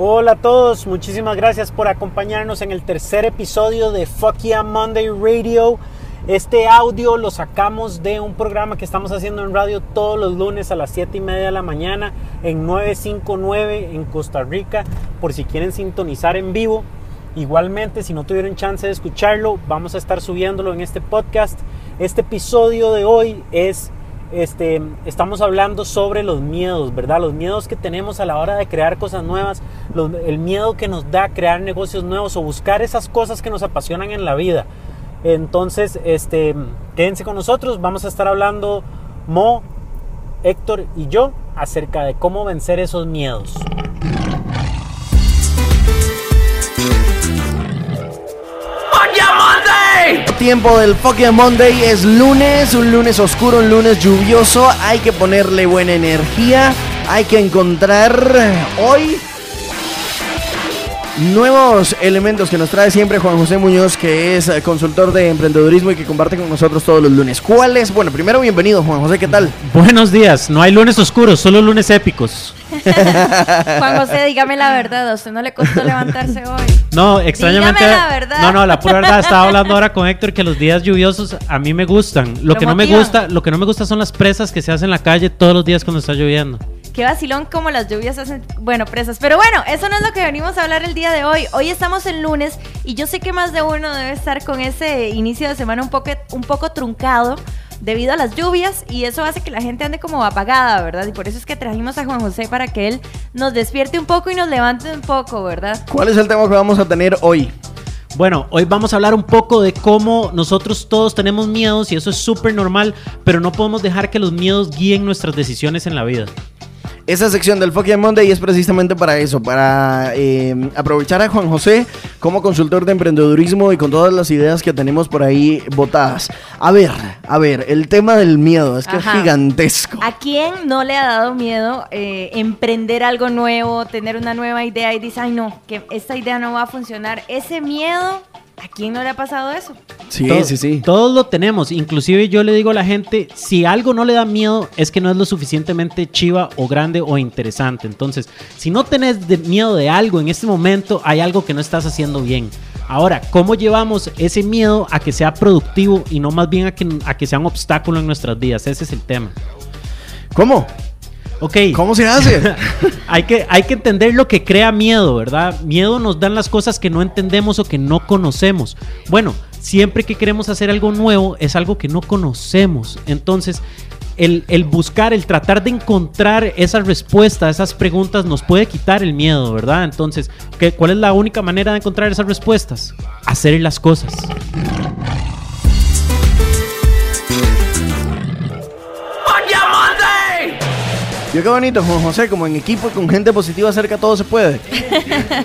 Hola a todos, muchísimas gracias por acompañarnos en el tercer episodio de Fuck Yeah Monday Radio. Este audio lo sacamos de un programa que estamos haciendo en radio todos los lunes a las 7 y media de la mañana en 959 en Costa Rica, por si quieren sintonizar en vivo. Igualmente, si no tuvieron chance de escucharlo, vamos a estar subiéndolo en este podcast. Este episodio de hoy es este, estamos hablando sobre los miedos, ¿verdad? Los miedos que tenemos a la hora de crear cosas nuevas, el miedo que nos da crear negocios nuevos o buscar esas cosas que nos apasionan en la vida. Entonces, este, quédense con nosotros, vamos a estar hablando Mo, Héctor y yo acerca de cómo vencer esos miedos. Tiempo del Fucking Monday es lunes, un lunes oscuro, un lunes lluvioso. Hay que ponerle buena energía. Hay que encontrar hoy nuevos elementos que nos trae siempre Juan José Muñoz, que es eh, consultor de emprendedurismo y que comparte con nosotros todos los lunes. ¿Cuáles? Bueno, primero bienvenido Juan José, ¿qué tal? Buenos días, no hay lunes oscuros, solo lunes épicos. Juan José, dígame la verdad, ¿a usted no le costó levantarse hoy? No, extrañamente. Dígame la verdad. No, no, la pura verdad, estaba hablando ahora con Héctor que los días lluviosos a mí me gustan. Lo, que no me gusta, lo que no me gusta son las presas que se hacen en la calle todos los días cuando está lloviendo. Qué vacilón como las lluvias hacen, bueno, presas. Pero bueno, eso no es lo que venimos a hablar el día de hoy. Hoy estamos en lunes y yo sé que más de uno debe estar con ese inicio de semana un poco, un poco truncado debido a las lluvias y eso hace que la gente ande como apagada, ¿verdad? Y por eso es que trajimos a Juan José para que él nos despierte un poco y nos levante un poco, ¿verdad? ¿Cuál es el tema que vamos a tener hoy? Bueno, hoy vamos a hablar un poco de cómo nosotros todos tenemos miedos y eso es súper normal, pero no podemos dejar que los miedos guíen nuestras decisiones en la vida. Esa sección del Fucking Monday es precisamente para eso, para eh, aprovechar a Juan José como consultor de emprendedurismo y con todas las ideas que tenemos por ahí botadas. A ver, a ver, el tema del miedo es que es gigantesco. ¿A quién no le ha dado miedo eh, emprender algo nuevo, tener una nueva idea y dice, ay no, que esta idea no va a funcionar? Ese miedo ¿A quién no le ha pasado eso? Sí, sí, sí. Todos lo tenemos. Inclusive yo le digo a la gente, si algo no le da miedo es que no es lo suficientemente chiva o grande o interesante. Entonces, si no tenés miedo de algo en este momento, hay algo que no estás haciendo bien. Ahora, ¿cómo llevamos ese miedo a que sea productivo y no más bien a que, a que sea un obstáculo en nuestras vidas? Ese es el tema. ¿Cómo? Ok. ¿Cómo se hace? hay, que, hay que entender lo que crea miedo, ¿verdad? Miedo nos dan las cosas que no entendemos o que no conocemos. Bueno, siempre que queremos hacer algo nuevo es algo que no conocemos. Entonces, el, buscar, el tratar de encontrar esa respuesta esas preguntas nos puede quitar el miedo, ¿verdad? Entonces, ¿qué, ¿cuál es la única manera de encontrar esas respuestas? Hacer las cosas. Yo qué bonito, Juan José, como en equipo con gente positiva cerca todo se puede.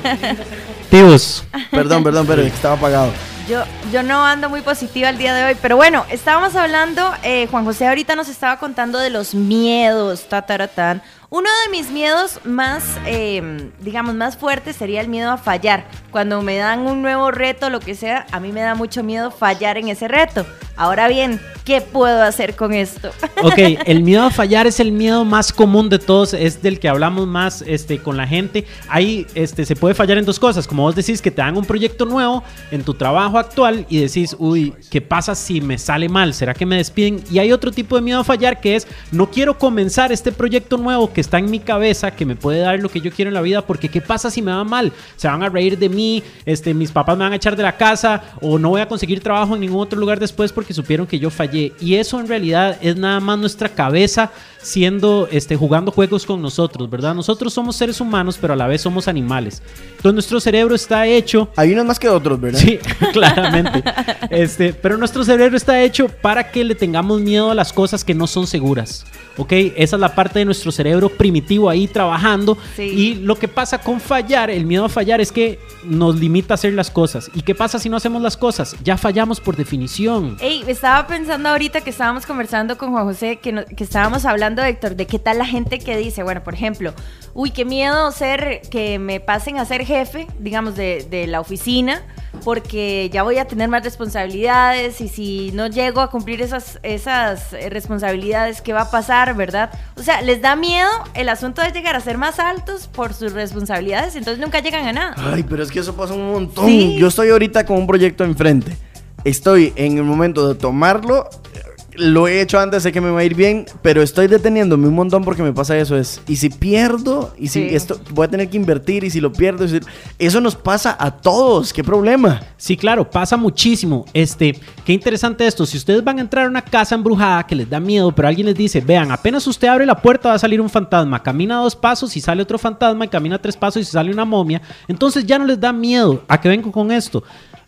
Tíos. Perdón, perdón, pero estaba apagado. Yo, yo no ando muy positiva el día de hoy, pero bueno, estábamos hablando, eh, Juan José ahorita nos estaba contando de los miedos, tataratán. Uno de mis miedos más, em, digamos, más fuertes sería el miedo a fallar. Cuando me dan un nuevo reto, lo que sea, a mí me da mucho miedo fallar en ese reto. Ahora bien, ¿qué puedo hacer con esto? Ok, el miedo a fallar es el miedo más común de todos, es del que hablamos más este, con la gente. Ahí este, se puede fallar en dos cosas, como vos decís que te dan un proyecto nuevo en tu trabajo actual y decís, uy, ¿qué pasa si me sale mal? ¿Será que me despiden? Y hay otro tipo de miedo a fallar que es, no quiero comenzar este proyecto nuevo que está en mi cabeza, que me puede dar lo que yo quiero en la vida, porque ¿qué pasa si me va mal? Se van a reír de mí, este, mis papás me van a echar de la casa o no voy a conseguir trabajo en ningún otro lugar después supieron que yo fallé. Y eso en realidad es nada más nuestra cabeza siendo, este, jugando juegos con nosotros, ¿verdad? Nosotros somos seres humanos, pero a la vez somos animales. Entonces nuestro cerebro está hecho... Hay unos más que otros, ¿verdad? Sí, claramente. este, pero nuestro cerebro está hecho para que le tengamos miedo a las cosas que no son seguras. ¿Ok? Esa es la parte de nuestro cerebro primitivo ahí trabajando. Y lo que pasa con fallar, el miedo a fallar es que nos limita a hacer las cosas. ¿Y qué pasa si no hacemos las cosas? Ya fallamos por definición. Ey, estaba pensando ahorita que estábamos conversando con Juan José, que, que estábamos hablando, Héctor, de qué tal la gente que dice, bueno, por ejemplo, uy, qué miedo ser que me pasen a ser jefe, digamos, de, de la oficina porque ya voy a tener más responsabilidades y si no llego a cumplir esas, esas eh, responsabilidades, ¿qué va a pasar, verdad? O sea, les da miedo el asunto de llegar a ser más altos por sus responsabilidades, entonces nunca llegan a nada. Ay, pero es que eso pasa un montón. Yo estoy ahorita con un proyecto enfrente. Estoy en el momento de tomarlo lo he hecho antes, sé que me va a ir bien, pero estoy deteniéndome un montón porque me pasa eso. Es, y si pierdo, y si esto voy a tener que invertir, y si lo pierdo, eso nos pasa a todos. ¿Qué problema? Sí, claro, pasa muchísimo. Este, qué interesante esto. Si ustedes van a entrar a una casa embrujada que les da miedo, pero alguien les dice, vean, apenas usted abre la puerta va a salir un fantasma, camina dos pasos y sale otro fantasma, y camina tres pasos y sale una momia, entonces ya no les da miedo. ¿A qué vengo con esto?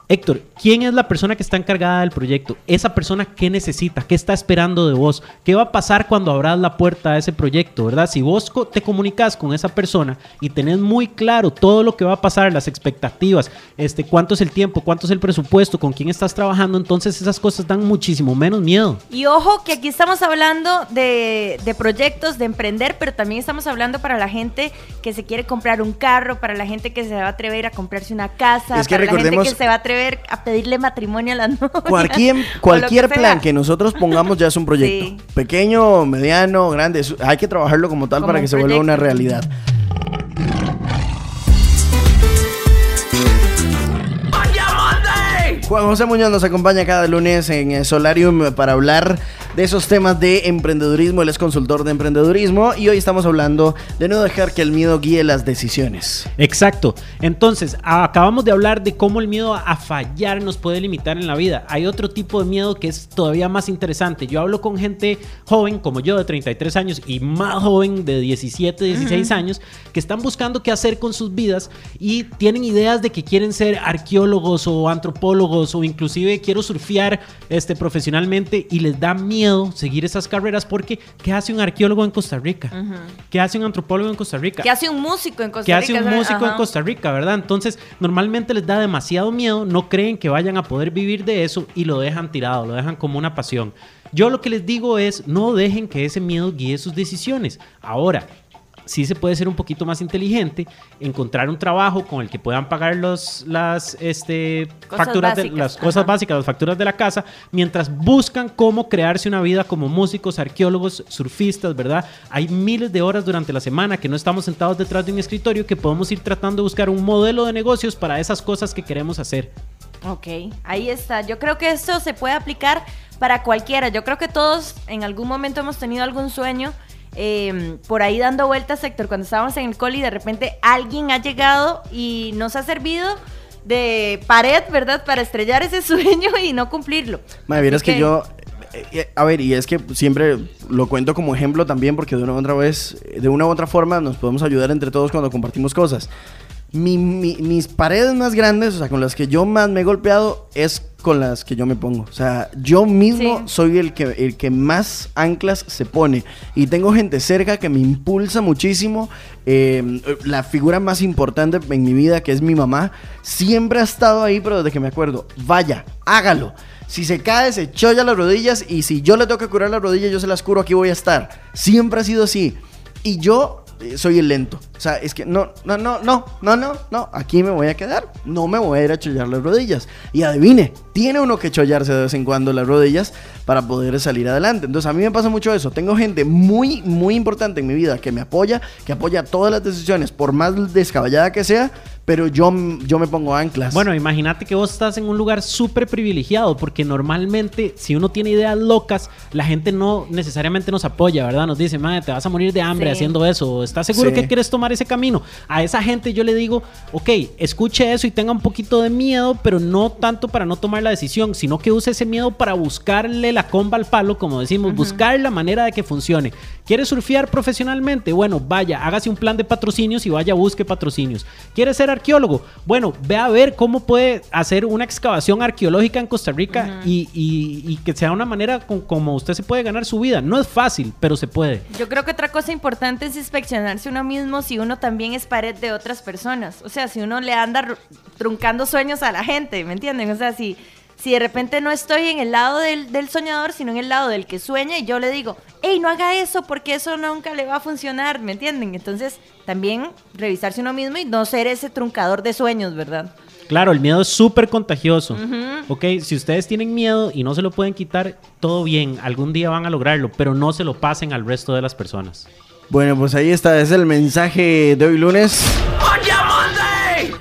Héctor, ¿quién es la persona que está encargada del proyecto? Esa persona, ¿qué necesita? ¿Qué está esperando de vos? ¿Qué va a pasar cuando abras la puerta a ese proyecto, verdad? Si vos te comunicas con esa persona y tenés muy claro todo lo que va a pasar, las expectativas, este, cuánto es el tiempo, cuánto es el presupuesto, con quién estás trabajando, entonces esas cosas dan muchísimo menos miedo. Y ojo que aquí estamos hablando de, proyectos, de emprender, pero también estamos hablando para la gente que se quiere comprar un carro, para la gente que se va a atrever a comprarse una casa, para la gente que se va a atrever a pedirle matrimonio a la novia. Cualquier, cualquier plan que nosotros pongamos ya es un proyecto. Pequeño, mediano, grande. Hay que trabajarlo como tal para que se vuelva una realidad. Juan José Muñoz nos acompaña cada lunes en Solarium para hablar de esos temas de emprendedurismo. Él es consultor de emprendedurismo y hoy estamos hablando de no dejar que el miedo guíe las decisiones. Exacto. Entonces, acabamos de hablar de cómo el miedo a fallar nos puede limitar en la vida. Hay otro tipo de miedo que es todavía más interesante. Yo hablo con gente joven como yo de 33 años y más joven de 17, 16 años que están buscando qué hacer con sus vidas y tienen ideas de que quieren ser arqueólogos o antropólogos o inclusive quiero surfear este, profesionalmente y les da miedo seguir esas carreras porque ¿qué hace un arqueólogo en Costa Rica? ¿Qué hace un antropólogo en Costa Rica? ¿Qué hace un músico en Costa Rica? ¿Qué hace un músico en Costa Rica, verdad? Entonces, normalmente les da demasiado miedo, no creen que vayan a poder vivir de eso y lo dejan tirado, lo dejan como una pasión. Yo lo que les digo es, no dejen que ese miedo guíe sus decisiones. Ahora, sí se puede ser un poquito más inteligente, encontrar un trabajo con el que puedan pagar los, las este, facturas de las cosas básicas, las facturas de la casa, mientras buscan cómo crearse una vida como músicos, arqueólogos, surfistas, ¿verdad? Hay miles de horas durante la semana que no estamos sentados detrás de un escritorio que podemos ir tratando de buscar un modelo de negocios para esas cosas que queremos hacer. Ok, ahí está. Yo creo que esto se puede aplicar para cualquiera. Yo creo que todos en algún momento hemos tenido algún sueño Em, por ahí dando vueltas, sector cuando estábamos en el coli, de repente alguien ha llegado y nos ha servido de pared, ¿verdad? Para estrellar ese sueño y no cumplirlo. Madre, vieras que, yo eh, eh, a ver, y es que siempre lo cuento como ejemplo también porque de una u otra vez, de una u otra forma nos podemos ayudar entre todos cuando compartimos cosas. Mis paredes más grandes, o sea, con las que yo más me he golpeado, es con las que yo me pongo. O sea, yo mismo soy el que, el que más anclas se pone. Y tengo gente cerca que me impulsa muchísimo. Em, la figura más importante en mi vida, que es mi mamá, siempre ha estado ahí, pero desde que me acuerdo, vaya, hágalo. Si se cae, se cholla las rodillas y si yo le tengo que curar las rodillas, yo se las curo, aquí voy a estar. Siempre ha sido así. Y yo eh, soy el lento. O sea, es que no, no, no, no, no, no, no, aquí me voy a quedar. No me voy a ir a chollar las rodillas. Y adivine, tiene uno que chollarse de vez en cuando las rodillas para poder salir adelante. Entonces a mí me pasa mucho eso. Tengo gente muy, muy importante en mi vida que me apoya, que apoya todas las decisiones, por más descabellada que sea, pero yo, yo me pongo anclas. Bueno, imagínate que vos estás en un lugar súper privilegiado, porque normalmente si uno tiene ideas locas, la gente no necesariamente nos apoya, ¿verdad? Nos dice, madre, te vas a morir de hambre haciendo eso, ¿estás seguro que quieres tomar ese camino? A esa gente yo le digo, ok, escuche eso y tenga un poquito de miedo, pero no tanto para no tomar la decisión, sino que use ese miedo para buscarle la comba al palo, como decimos, buscar la manera de que funcione. ¿Quieres surfear profesionalmente? Bueno, vaya, hágase un plan de patrocinios y vaya, busque patrocinios. ¿Quieres ser arqueólogo? Bueno, ve a ver cómo puede hacer una excavación arqueológica en Costa Rica y, que sea una manera como usted se puede ganar su vida. No es fácil, pero se puede. Yo creo que otra cosa importante es inspeccionarse uno mismo si uno también es pared de otras personas. O sea, si uno le anda truncando sueños a la gente, ¿me entienden? O sea, si si de repente no estoy en el lado del, del, soñador, sino en el lado del que sueña, y yo le digo, hey, no haga eso porque eso nunca le va a funcionar, ¿me entienden? Entonces, también revisarse uno mismo y no ser ese truncador de sueños, ¿verdad? Claro, el miedo es súper contagioso. Ok, si ustedes tienen miedo y no se lo pueden quitar, todo bien, algún día van a lograrlo, pero no se lo pasen al resto de las personas. Bueno, pues ahí está, es el mensaje de hoy lunes.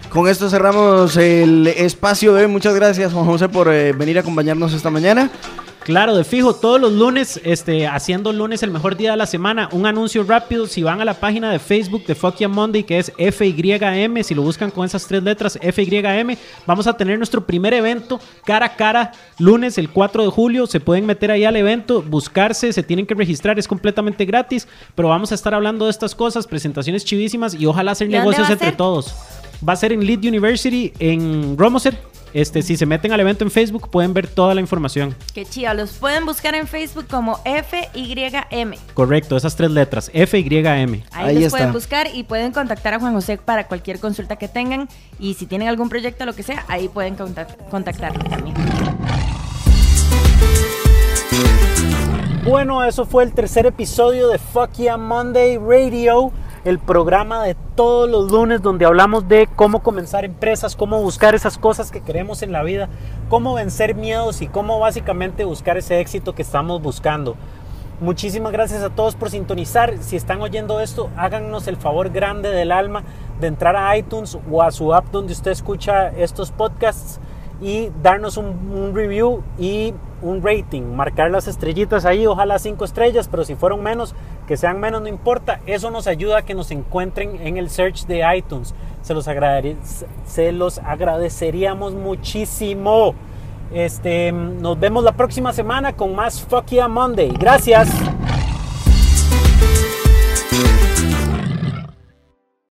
Con esto cerramos el espacio de hoy. Muchas gracias, Juan José, por eh, venir a acompañarnos esta mañana. Claro, de fijo, todos los lunes, este, haciendo lunes el mejor día de la semana. Un anuncio rápido, si van a la página de Facebook de Fuck Monday, que es FYM, si lo buscan con esas tres letras, FYM, vamos a tener nuestro primer evento cara a cara, lunes el 4 de julio. Se pueden meter ahí al evento, buscarse, se tienen que registrar, es completamente gratis, pero vamos a estar hablando de estas cosas, presentaciones chivísimas y ojalá hacer negocios entre todos. Va a ser en Lead University en Romoser. Este, si se meten al evento en Facebook, pueden ver toda la información. Qué chido. Los pueden buscar en Facebook como FYM. Correcto, esas tres letras, FYM. Ahí, Ahí los pueden buscar y pueden contactar a Juan José para cualquier consulta que tengan. Y si tienen algún proyecto, lo que sea, ahí pueden contactarle también. Bueno, eso fue el tercer episodio de Fuck Yeah Monday Radio el programa de todos los lunes donde hablamos de cómo comenzar empresas, cómo buscar esas cosas que queremos en la vida, cómo vencer miedos y cómo básicamente buscar ese éxito que estamos buscando. Muchísimas gracias a todos por sintonizar. Si están oyendo esto, háganos el favor grande del alma de entrar a iTunes o a su app donde usted escucha estos podcasts y darnos un, review y un rating, marcar las estrellitas ahí, ojalá cinco estrellas, pero si fueron menos, que sean menos, no importa. Eso nos ayuda a que nos encuentren en el search de iTunes. Se los, se los agradeceríamos muchísimo. Este, nos vemos la próxima semana con más Fuck Yeah Monday. Gracias.